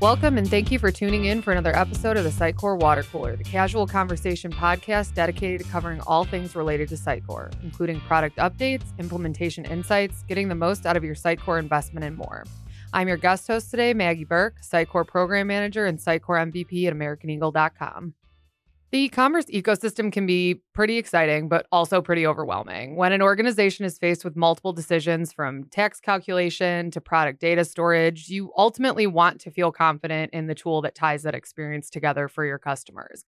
Welcome and thank you for tuning in for another episode of the Sitecore Water Cooler, the casual conversation podcast dedicated to covering all things related to Sitecore, including product updates, implementation insights, getting the most out of your Sitecore investment, and more. I'm your guest host today, Maggie Burke, Sitecore Program Manager and Sitecore MVP at AmericanEagle.com. The e-commerce ecosystem can be pretty exciting, but also pretty overwhelming. When an organization is faced with multiple decisions from tax calculation to product data storage, you ultimately want to feel confident in the tool that ties that experience together for your customers.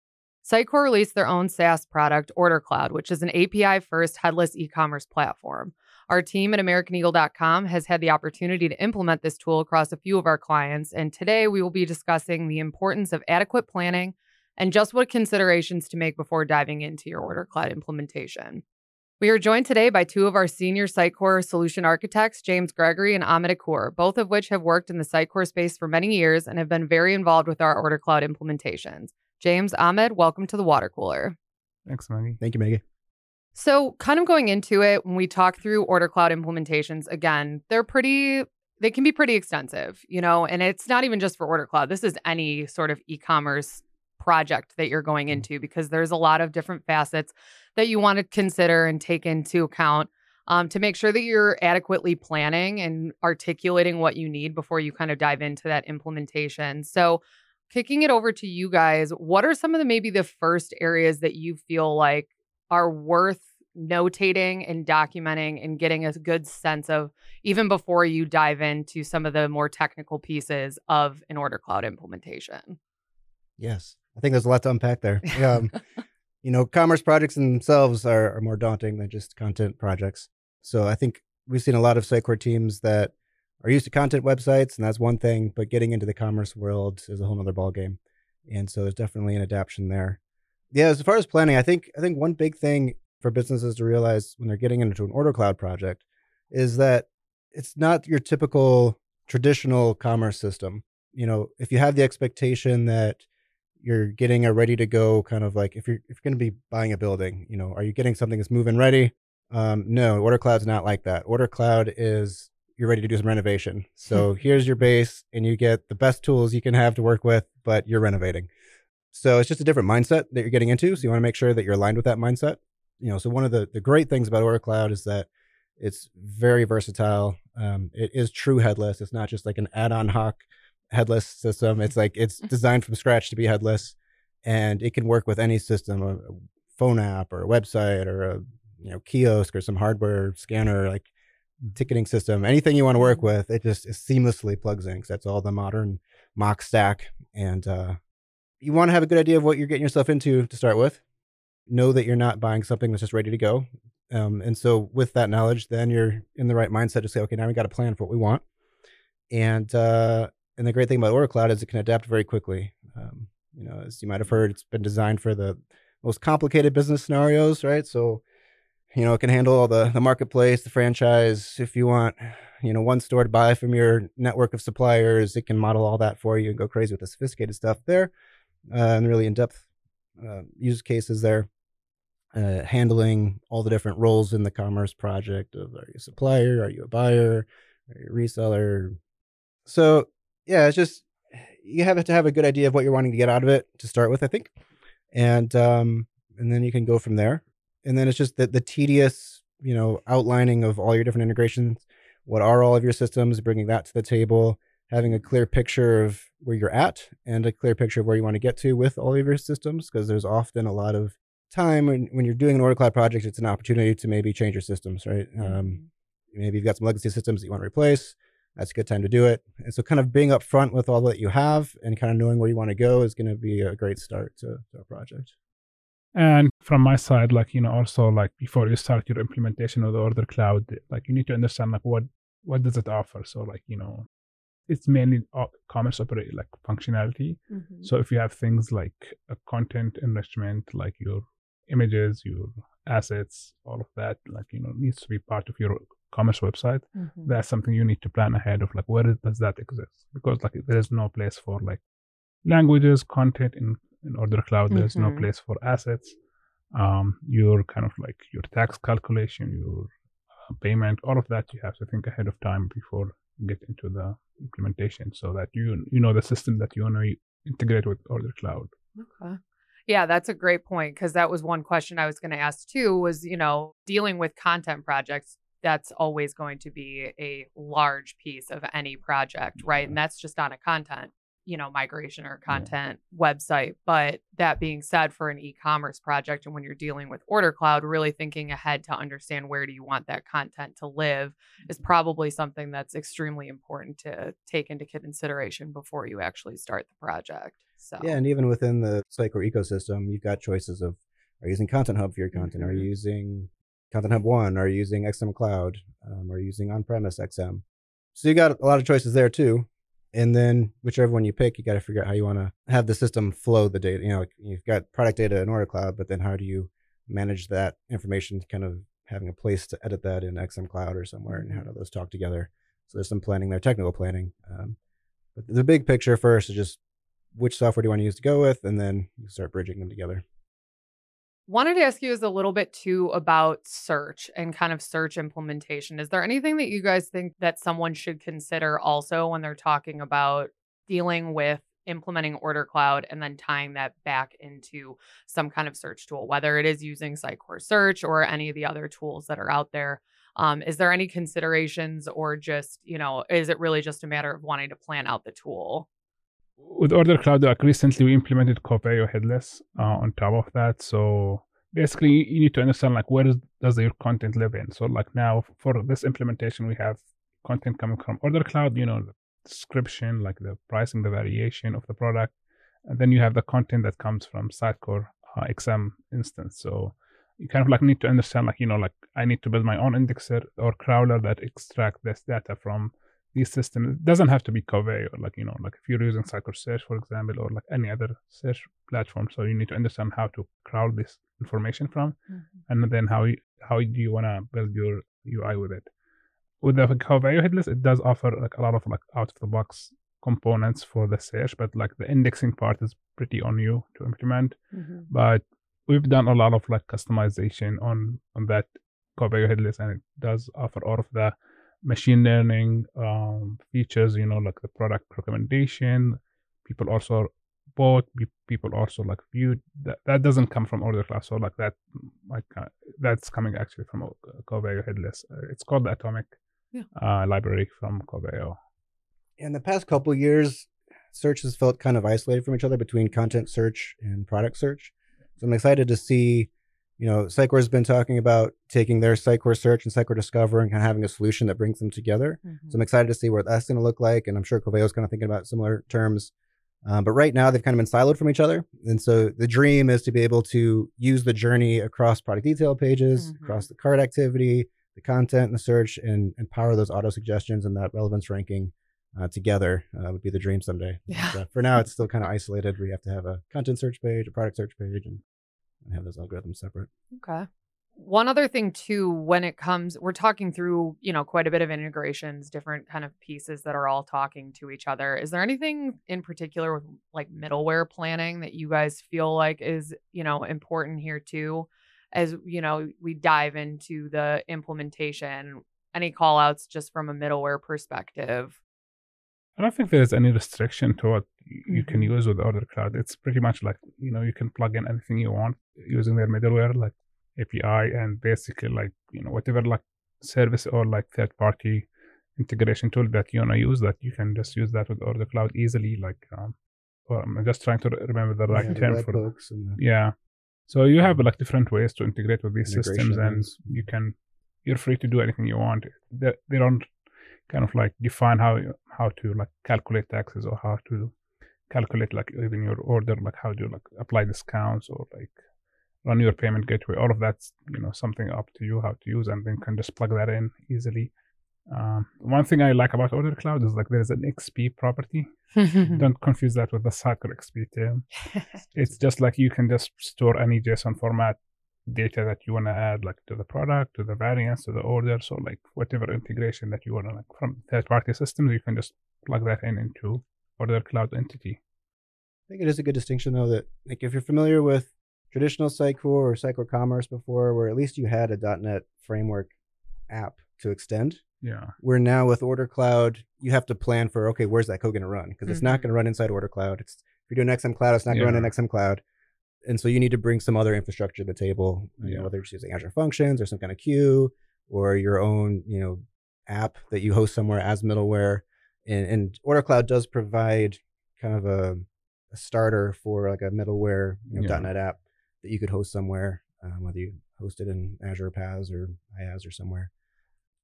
Sitecore released their own SaaS product, Order Cloud, which is an API first headless e commerce platform. Our team at AmericanEagle.com has had the opportunity to implement this tool across a few of our clients, and today we will be discussing the importance of adequate planning and just what considerations to make before diving into your Order Cloud implementation. We are joined today by two of our senior Sitecore solution architects, James Gregory and Ahmed Okour, both of which have worked in the Sitecore space for many years and have been very involved with our Order Cloud implementations. James, Ahmed, welcome to the water cooler. Thanks, Maggie. Thank you, Maggie. So, kind of going into it, when we talk through Order Cloud implementations, again, they're pretty, they can be pretty extensive, you know, and it's not even just for Order Cloud. This is any sort of e commerce project that you're going mm. into because there's a lot of different facets that you want to consider and take into account um, to make sure that you're adequately planning and articulating what you need before you kind of dive into that implementation. So, kicking it over to you guys, what are some of the maybe the first areas that you feel like are worth notating and documenting and getting a good sense of even before you dive into some of the more technical pieces of an order cloud implementation? Yes. I think there's a lot to unpack there. Um, you know, commerce projects themselves are, are more daunting than just content projects. So I think we've seen a lot of Sitecore teams that are used to content websites, and that's one thing, but getting into the commerce world is a whole other ballgame. And so there's definitely an adaptation there. Yeah, as far as planning, I think I think one big thing for businesses to realize when they're getting into an order cloud project is that it's not your typical traditional commerce system. You know, if you have the expectation that you're getting a ready to go kind of like if you're if you're going to be buying a building, you know, are you getting something that's moving ready? Um, no, Order Cloud's not like that. Order Cloud is you're ready to do some renovation. So here's your base, and you get the best tools you can have to work with, but you're renovating. So it's just a different mindset that you're getting into. So you want to make sure that you're aligned with that mindset. You know, so one of the the great things about Order Cloud is that it's very versatile. Um, it is true headless. It's not just like an add-on hoc headless system. It's like it's mm-hmm. designed from scratch to be headless, and it can work with any system, a phone app or a website or a you know kiosk or some hardware scanner like ticketing system, anything you want to work mm-hmm. with. It just it seamlessly plugs in because that's all the modern MACH stack. And uh, you want to have a good idea of what you're getting yourself into to start with. Know that you're not buying something that's just ready to go. Um, and so, with that knowledge, then you're in the right mindset to say, okay, now we got a plan for what we want, and uh, and the great thing about Order Cloud is it can adapt very quickly. Um, you know, as you might have heard, it's been designed for the most complicated business scenarios, right? So, you know, it can handle all the the marketplace, the franchise. If you want, you know, one store to buy from your network of suppliers, it can model all that for you and go crazy with the sophisticated stuff there, uh, and really in depth uh, use cases there. Uh, handling all the different roles in the commerce project of are you a supplier, are you a buyer, are you a reseller? So yeah, it's just you have to have a good idea of what you're wanting to get out of it to start with, I think, and um, and then you can go from there. And then it's just the the tedious, you know, outlining of all your different integrations. What are all of your systems? Bringing that to the table, having a clear picture of where you're at, and a clear picture of where you want to get to with all of your systems, because there's often a lot of time when, when you're doing an order cloud project. It's an opportunity to maybe change your systems, right? Um, mm-hmm. maybe you've got some legacy systems that you want to replace that's a good time to do it. And so, kind of being upfront with all that you have and kind of knowing where you want to go is going to be a great start to, to a project. And from my side, like you know, also like before you start your implementation of the Order Cloud, like you need to understand like what what does it offer. So like you know, it's mainly commerce operate like functionality. Mm-hmm. So if you have things like a content enrichment, like your images, your assets, all of that, like you know, needs to be part of your commerce website mm-hmm. that's something you need to plan ahead of like where does that exist because like there is no place for like languages content in in order cloud there's mm-hmm. no place for assets um your kind of like your tax calculation your uh, payment all of that you have to think ahead of time before get into the implementation so that you you know the system that you want to integrate with Order Cloud. Okay. Yeah, that's a great point because that was one question I was going to ask too was, you know, dealing with content projects, that's always going to be a large piece of any project, right? And that's just on a content you know migration or content yeah. website but that being said for an e-commerce project and when you're dealing with order cloud really thinking ahead to understand where do you want that content to live is mm-hmm. probably something that's extremely important to take into consideration before you actually start the project so yeah and even within the Sitecore ecosystem you've got choices of are you using content hub for your content mm-hmm. are you mm-hmm. using content hub one are you using xm cloud um, you using on-premise xm so you got a lot of choices there too and then whichever one you pick, you got to figure out how you want to have the system flow the data. You know, you've got product data in Order Cloud, but then how do you manage that information, kind of having a place to edit that in XM Cloud or somewhere, and how do those talk together? So there's some planning there, technical planning. Um, but the big picture first is just which software do you want to use to go with, and then you start bridging them together. Wanted to ask you is a little bit too about search and kind of search implementation. Is there anything that you guys think that someone should consider also when they're talking about dealing with implementing Order Cloud and then tying that back into some kind of search tool, whether it is using Sitecore Search or any of the other tools that are out there? Um, is there any considerations or just, you know, is it really just a matter of wanting to plan out the tool? With Order Cloud, like recently we implemented Coveo headless uh, on top of that. So basically, you need to understand like where does your content live in. So like now for this implementation, we have content coming from Order Cloud. You know, description, like the pricing, the variation of the product, and then you have the content that comes from Sitecore uh, XM instance. So you kind of like need to understand like you know like I need to build my own indexer or crawler that extract this data from these systems it doesn't have to be Coveo or like you know like if you're using Sitecore Search for example or like any other search platform so you need to understand how to crawl this information from mm-hmm. and then how you, how do you want to build your UI with it with the Coveo headless it does offer like a lot of like out of the box components for the search but like the indexing part is pretty on you to implement mm-hmm. but we've done a lot of like customization on on that Coveo headless and it does offer all of the machine learning um, features, you know, like the product recommendation. People also bought, people also like viewed. That, that doesn't come from Order Cloud So like that, like uh, that's coming actually from uh, Coveo headless. Uh, it's called the Atomic yeah. uh, library from Coveo. In the past couple years, search has felt kind of isolated from each other between content search and product search. So I'm excited to see you know, Sitecore has been talking about taking their Sitecore search and Sitecore Discover and kind of having a solution that brings them together. Mm-hmm. So I'm excited to see what that's going to look like. And I'm sure Coveo is kind of thinking about similar terms. Um, but right now they've kind of been siloed from each other. And so the dream is to be able to use the journey across product detail pages, mm-hmm. across the cart activity, the content and the search, and, and power those auto suggestions and that relevance ranking uh, together uh, would be the dream someday. Yeah. But, uh, for now, it's still kind of isolated. We have to have a content search page, a product search page, and and have those algorithms separate. Okay. One other thing too, when it comes, we're talking through, you know, quite a bit of integrations, different kind of pieces that are all talking to each other. Is there anything in particular with like middleware planning that you guys feel like is, you know, important here too? As you know, we dive into the implementation, any call outs just from a middleware perspective? I don't think there's any restriction to what you can mm-hmm. use with Order Cloud. It's pretty much like you know you can plug in anything you want using their middleware like API and basically like you know whatever like service or like third party integration tool that you wanna use that you can just use that with Order Cloud easily. Like, um, or I'm just trying to remember the right yeah, term the for the, yeah. So you have like different ways to integrate with these systems, and you can you're free to do anything you want. They, they don't kind of like define how how to like calculate taxes or how to calculate like even your order, like how do you like apply discounts or like run your payment gateway. All of that's you know something up to you how to use, and then can just plug that in easily. Um, one thing I like about Order Cloud is like there's an XP property. Don't confuse that with the Sitecore XP term. it's just like you can just store any JSON format data that you want to add like to the product to the variance to the order so like whatever integration that you want to like from third party systems you can just plug that in into order cloud entity i think it is a good distinction though that like if you're familiar with traditional sitecore or sitecore commerce before where at least you had a .NET Framework app to extend Yeah. Where now with Order Cloud, you have to plan for okay, where's that code going to run? Because it's not Mhm. going to run inside Order Cloud. It's if you're doing XM Cloud, it's not going to run in XM Cloud. And so you need to bring some other infrastructure to the table, you know, Yeah. whether it's using Azure Functions or some kind of queue or your own, you know, app that you host somewhere as middleware. And, and Order Cloud does provide kind of a, a starter for like a middleware, you know, Yeah. .NET app that you could host somewhere, um, whether you host it in Azure PaaS or IaaS or somewhere.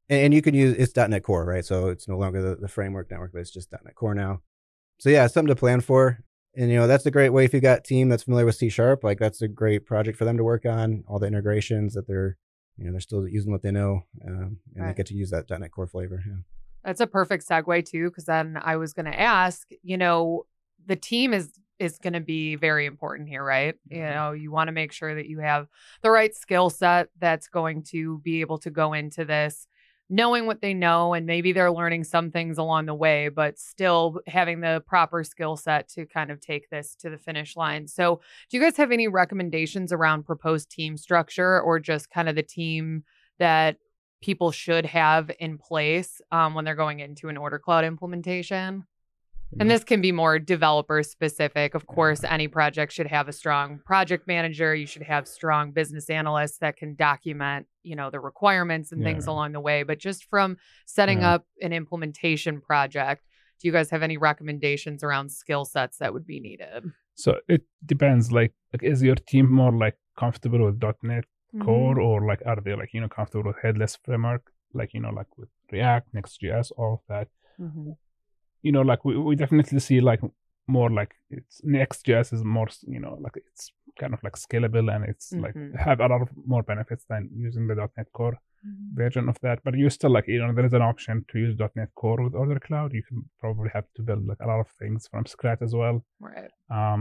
And, and you can use it's .NET Core, right? So it's no longer the, the framework network, but it's just .NET Core now. So yeah, it's something to plan for. And you know that's a great way if you got team that's familiar with C sharp, like that's a great project for them to work on. All the integrations that they're, you know, they're still using what they know, um, and Right. they get to use that .NET Core flavor. Yeah. That's a perfect segue too, because then I was going to ask, you know, the team is is going to be very important here, right? You Mhm. know, you want to make sure that you have the right skill set that's going to be able to go into this knowing what they know and maybe they're learning some things along the way but still having the proper skill set to kind of take this to the finish line. So, do you guys have any recommendations around proposed team structure or just kind of the team that people should have in place um, when they're going into an order cloud implementation. And this can be more developer specific. Of course, any project should have a strong project manager. You should have strong business analysts that can document, you know, the requirements and things along the way. But just from setting Yeah. up an implementation project, do you guys have any recommendations around skill sets that would be needed? So it depends. Like, like, is your team more like comfortable with .NET Mm-hmm. Core, or like are they like you know comfortable with headless framework, like you know like with React, Next.js, all of that? Mhm. You know, like we, we definitely see like more like it's Next.js is more you know like it's kind of like scalable and it's like Mhm. have a lot of more benefits than using the .NET Core version of that. But you still like you know there is an option to use .NET Core with Order Cloud. You can probably have to build like a lot of things from scratch as well. Right. Um,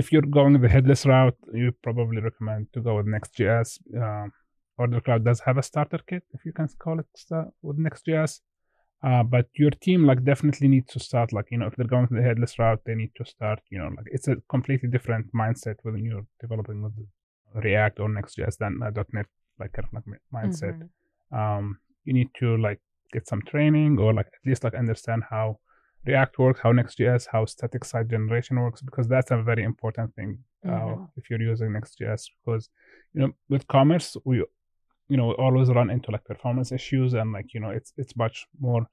if you're going the headless route, you probably recommend to go with Next.js. Um, Order Cloud does have a starter kit, if you can call it, with Next.js. Uh, but your team like definitely needs to start like you know if they're going to the headless route, they need to start you know like it's a completely different mindset when you're developing with React or Next.js than a .NET like kind of like mi- mindset Mhm. um, you need to like get some training or like at least like understand how React works, how Next.js, how static site generation works, because that's a very important thing uh, Mhm. if you're using Next.js. Because you know with commerce we you know always run into like performance issues and like you know it's it's much more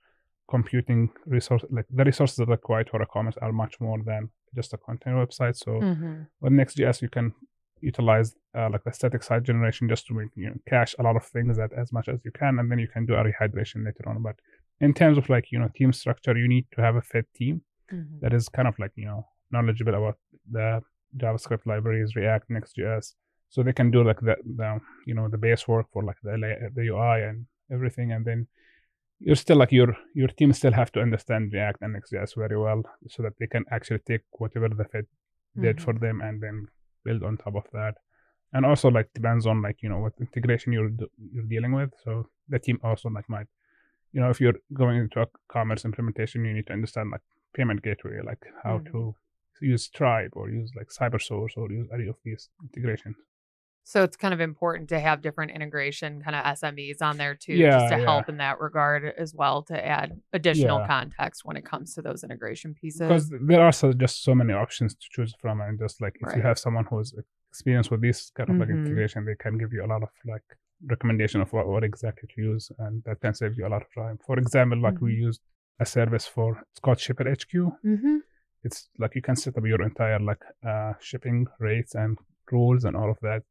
computing resource like the resources that are required for a commerce are much more than just a content website. So Mhm. with Next.js, you can utilize uh, like the static site generation just to make, you know, cache a lot of things that as much as you can, and then you can do a rehydration later on. But in terms of like you know team structure, you need to have a fit team Mhm. that is kind of like you know knowledgeable about the JavaScript libraries, React, Next.js, so they can do like the, the you know the base work for like the the UI and everything, and then you're still like your your team still have to understand React and Next.js very well, so that they can actually take whatever the fit did Mhm. for them and then build on top of that and also like depends on like you know what integration you're you're dealing with so the team also like might you know if you're going into a commerce implementation you need to understand like payment gateway like how Mhm. to use stripe or use like cybersource or use any of these integrations So it's kind of important to have different integration kind of SMEs on there too, Yeah, just to yeah. help in that regard as well to add additional Yeah. context when it comes to those integration pieces. because there are so, just so many options to choose from and just like if you have someone who's experienced with this kind of like Mhm. integration they can give you a lot of like recommendation of what, what exactly to use and that can save you a lot of time for example like we Mhm. used a service for Scott ShipperHQ mm-hmm. it's like you can set up your entire like uh, shipping rates and rules and all of that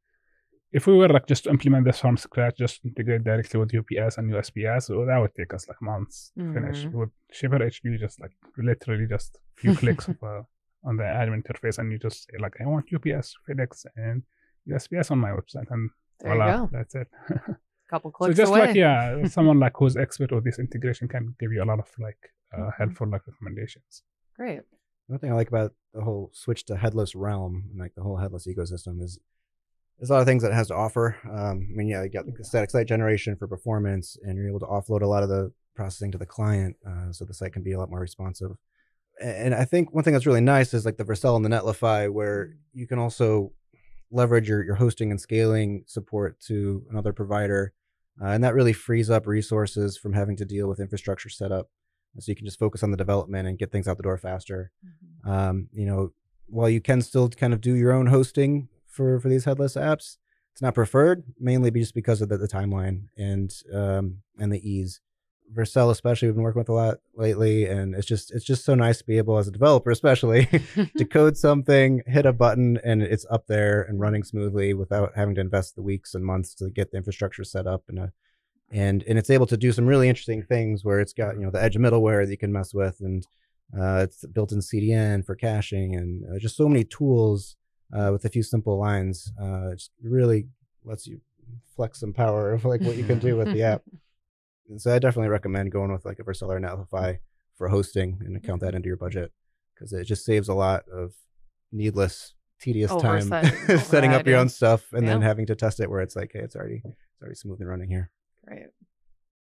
if we were like just to implement this from scratch just integrate directly with ups and usps well, that would take us like months to finish Mhm. with ShipperHQ just like literally just few clicks of, uh, on the admin interface and you just say like i want ups fedex and usps on my website and There voila, you go. that's it couple clicks. so just away. like yeah someone like who's expert with this integration can give you a lot of like uh, Mhm. helpful like recommendations Great. One thing I like about the whole switch to headless realm and like the whole headless ecosystem is there's a lot of things that it has to offer. Um, I mean, yeah, you got the static site generation for performance, and you're able to offload a lot of the processing to the client, uh, so the site can be a lot more responsive. And I think one thing that's really nice is like the Vercel and the Netlify, where you can also leverage your, your hosting and scaling support to another provider uh, and that really frees up resources from having to deal with infrastructure setup. So you can just focus on the development and get things out the door faster. Mhm. Um, you know, while you can still kind of do your own hosting for for these headless apps, it's not preferred mainly just because of the, the timeline and um, and the ease. Vercel especially we've been working with a lot lately, and it's just it's just so nice to be able as a developer, especially to code something, hit a button, and it's up there and running smoothly without having to invest the weeks and months to get the infrastructure set up and a and and it's able to do some really interesting things where it's got you know the edge middleware that you can mess with and uh, it's built in CDN for caching and uh, just so many tools uh, with a few simple lines. Uh, just really lets you flex some power of like what you can do with the app. And so I definitely recommend going with like a Vercel or Netlify for hosting and count that into your budget because it just saves a lot of needless, tedious time Oversight, setting up your own stuff and then having to test it where it's like, hey, it's already it's already smooth and running here. Great.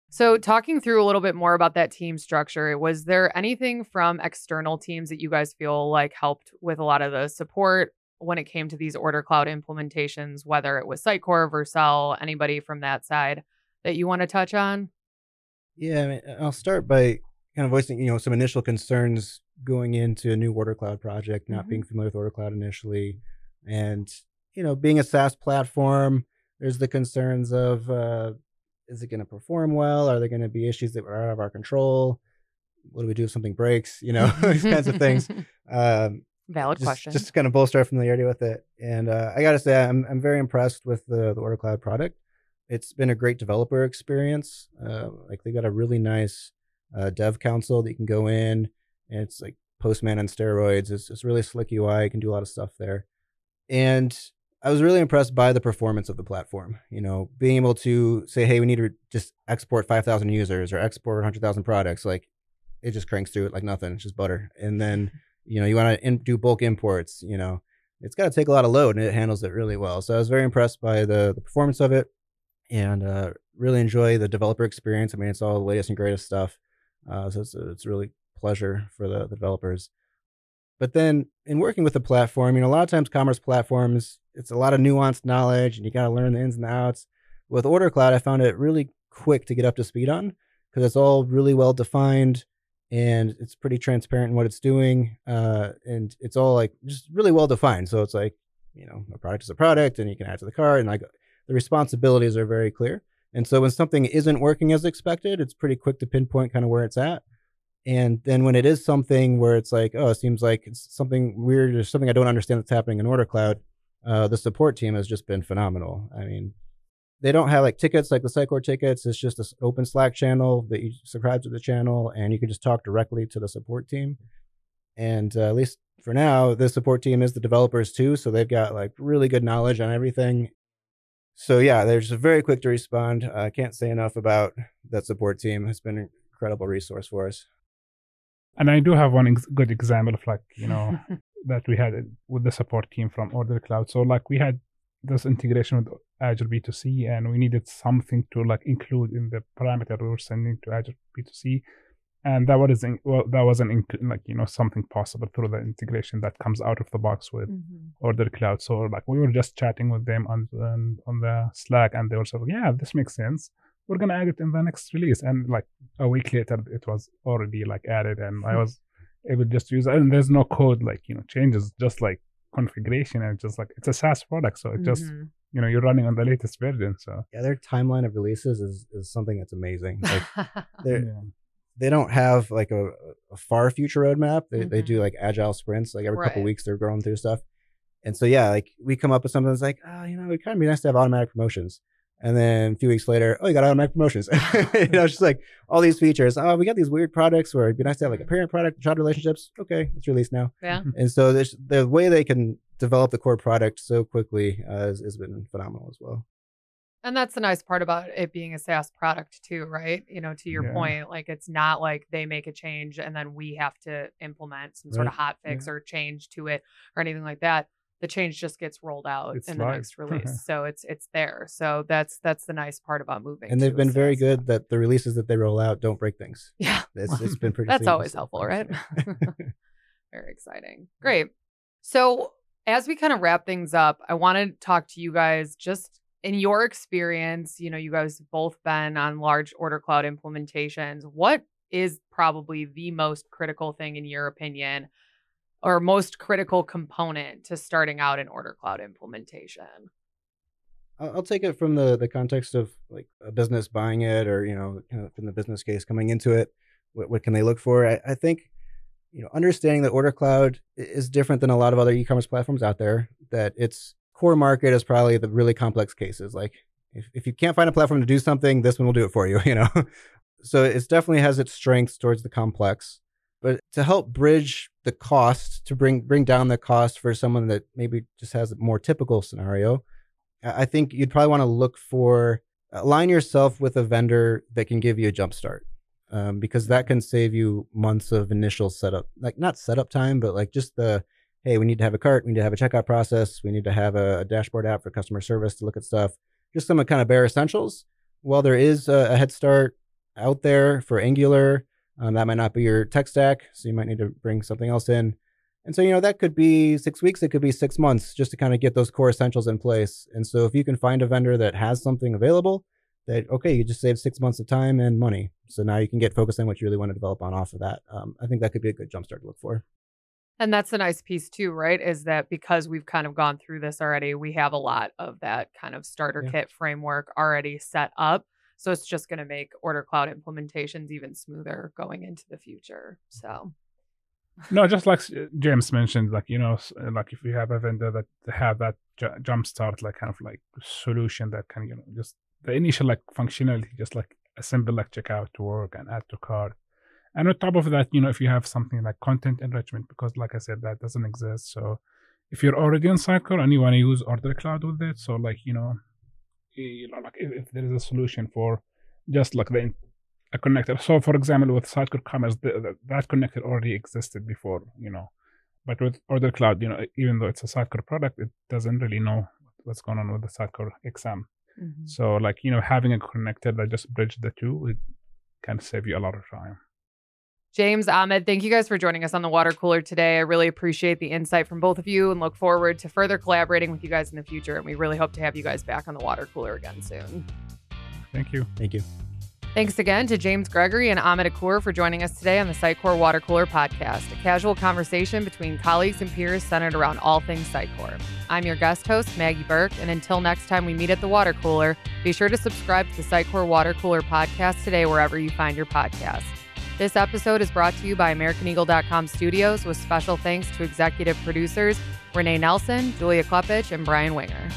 So, talking through a little bit more about that team structure, was there anything from external teams that you guys feel like helped with a lot of the support when it came to these Order Cloud implementations, whether it was Sitecore, Vercel, anybody from that side that you want to touch on? Yeah, I mean, I'll start by kind of voicing, you know, some initial concerns going into a new Order Cloud project, not Mhm. being familiar with Order Cloud initially, and you know, being a SaaS platform. There's the concerns of uh, is it going to perform well? Are there going to be issues that are out of our control? What do we do if something breaks? You know, these kinds of things. Um, Valid just, question. just kind of bolster our familiarity with it. And uh, I got to say, I'm I'm very impressed with the the Order Cloud product. It's been a great developer experience. Uh, like they got a really nice uh, dev console that you can go in, and it's like Postman on steroids. It's it's really slick UI. You can do a lot of stuff there, and I was really impressed by the performance of the platform. You know, being able to say, hey, we need to just export 5,000 users or export 100,000 products, like it just cranks through it like nothing. It's just butter. And then, you know, you want to do bulk imports, you know, it's got to take a lot of load and it handles it really well. So I was very impressed by the, the performance of it and uh, really enjoy the developer experience. I mean, it's all the latest and greatest stuff. Uh, so it's, it's really pleasure for the, the developers. But then in working with the platform, you know, a lot of times commerce platforms, it's a lot of nuanced knowledge and you got to learn the ins and the outs. With Order Cloud, I found it really quick to get up to speed on because it's all really well defined and it's pretty transparent in what it's doing. Uh, and it's all like just really well defined. So it's like, you know, a product is a product and you can add to the cart and like the responsibilities are very clear. And so when something isn't working as expected, it's pretty quick to pinpoint kind of where it's at. And then when it is something where it's like, oh, it seems like it's something weird or something I don't understand that's happening in Order Cloud, uh, the support team has just been phenomenal. I mean, they don't have like tickets like the Sitecore tickets. It's just this open Slack channel that you subscribe to the channel and you can just talk directly to the support team. And uh, at least for now, the support team is the developers too. So they've got like really good knowledge on everything. So yeah, they're just very quick to respond. Uh, I can't say enough about that support team. It's been an incredible resource for us. And I do have one ex- good example of like, you know, that we had with the support team from Order Cloud. So like we had this integration with Azure B2C and we needed something to like include in the parameter we were sending to Azure B2C. And that was in, well, that wasn't like you know something possible through the integration that comes out of the box with Mhm. Order Cloud. So like we were just chatting with them on on, on the Slack, and they were sort of yeah, this makes sense. We're gonna add it in the next release, and like a week later, it was already like added, and I was able to just use it. And there's no code like you know changes, just like configuration, and just like it's a SaaS product, so it just Mhm. you know you're running on the latest version. So Yeah, their timeline of releases is, is something that's amazing. Like they're, yeah. they don't have like a, a far future roadmap. They they Mhm. do like agile sprints. Like every couple Right. weeks, they're going through stuff. And so yeah, like we come up with something that's like, oh, you know, it'd kind of be nice to have automatic promotions. And then a few weeks later, oh, you got automatic promotions. you know, it's just like all these features. Oh, we got these weird products where it'd be nice to have like a parent product, child relationships. Okay, it's released now. yeah. And so there's the way they can develop the core product so quickly uh, has, has been phenomenal as well. And that's the nice part about it being a SaaS product too, right? You know, to your Yeah. point, like it's not like they make a change and then we have to implement some sort of hot fix or change to it or anything like that. The change just gets rolled out It's in the next release. so it's it's there. So that's that's the nice part about moving. And they've been very SaaS good product. that the releases that they roll out don't break things. Yeah. It's, it's been pretty. That's always helpful, right? Very exciting. Great. So, as we kind of wrap things up, I want to talk to you guys just in your experience, you know, you guys both been on large order cloud implementations. What is probably the most critical thing in your opinion or most critical component to starting out an order cloud implementation? I'll take it from the the context of like a business buying it, or you know, kind of from the business case coming into it. What, what can they look for? I, I think, you know, understanding that Order Cloud is different than a lot of other e-commerce platforms out there. That its core market is probably the really complex cases. Like, if if you can't find a platform to do something, this one will do it for you. You know, so it definitely has its strengths towards the complex. But to help bridge the cost, to bring bring down the cost for someone that maybe just has a more typical scenario I think you'd probably want to look for align yourself with a vendor that can give you a jump start. Um, because that can save you months of initial setup, like not setup time, but like just the hey, we need to have a cart, we need to have a checkout process, we need to have a, a dashboard app for customer service to look at stuff, just some kind of bare essentials. While there is a, a head start out there for Angular, um, that might not be your tech stack, so you might need to bring something else in. And so, you know, that could be six weeks, it could be six months just to kind of get those core essentials in place. And so, if you can find a vendor that has something available, that, okay, you just save six months of time and money. So now you can get focused on what you really want to develop on off of that. Um, I think that could be a good jumpstart to look for. And that's a nice piece too, right? Is that because we've kind of gone through this already, we have a lot of that kind of starter yeah. kit framework already set up. So it's just going to make order cloud implementations even smoother going into the future. So no, just like uh, James mentioned, like you know, uh, like if you have a vendor that have that jump start, like kind of like solution that can you know just the initial like functionality, just like assemble like checkout to work and add to cart. And on top of that, you know, if you have something like content enrichment, because like I said, that doesn't exist. So if you're already on and you want to use Order Cloud with it, so like you know, you know, like if, if there is a solution for just like the a connector. So, for example, with Sitecore Commerce, the, the, that connector already existed before, you know. But with Order Cloud, you know, even though it's a Sitecore product, it doesn't really know what's going on with the Sitecore XM. Mm-hmm. So, like, you know, having a connector that just bridges the two, it can save you a lot of time. James, Ahmed, thank you guys for joining us on the water cooler today. I really appreciate the insight from both of you and look forward to further collaborating with you guys in the future. And we really hope to have you guys back on the water cooler again soon. Thank you. Thank you. Thanks again to James Gregory and Ahmed Okour for joining us today on the Sitecore Water Cooler podcast, a casual conversation between colleagues and peers centered around all things Sitecore. I'm your guest host, Maggie Burke, and until next time we meet at the water cooler, be sure to subscribe to the Sitecore Water Cooler podcast today wherever you find your podcast. This episode is brought to you by AmericanEagle.com Studios with special thanks to executive producers Renee Nelson, Julia Klepich, and Brian Winger.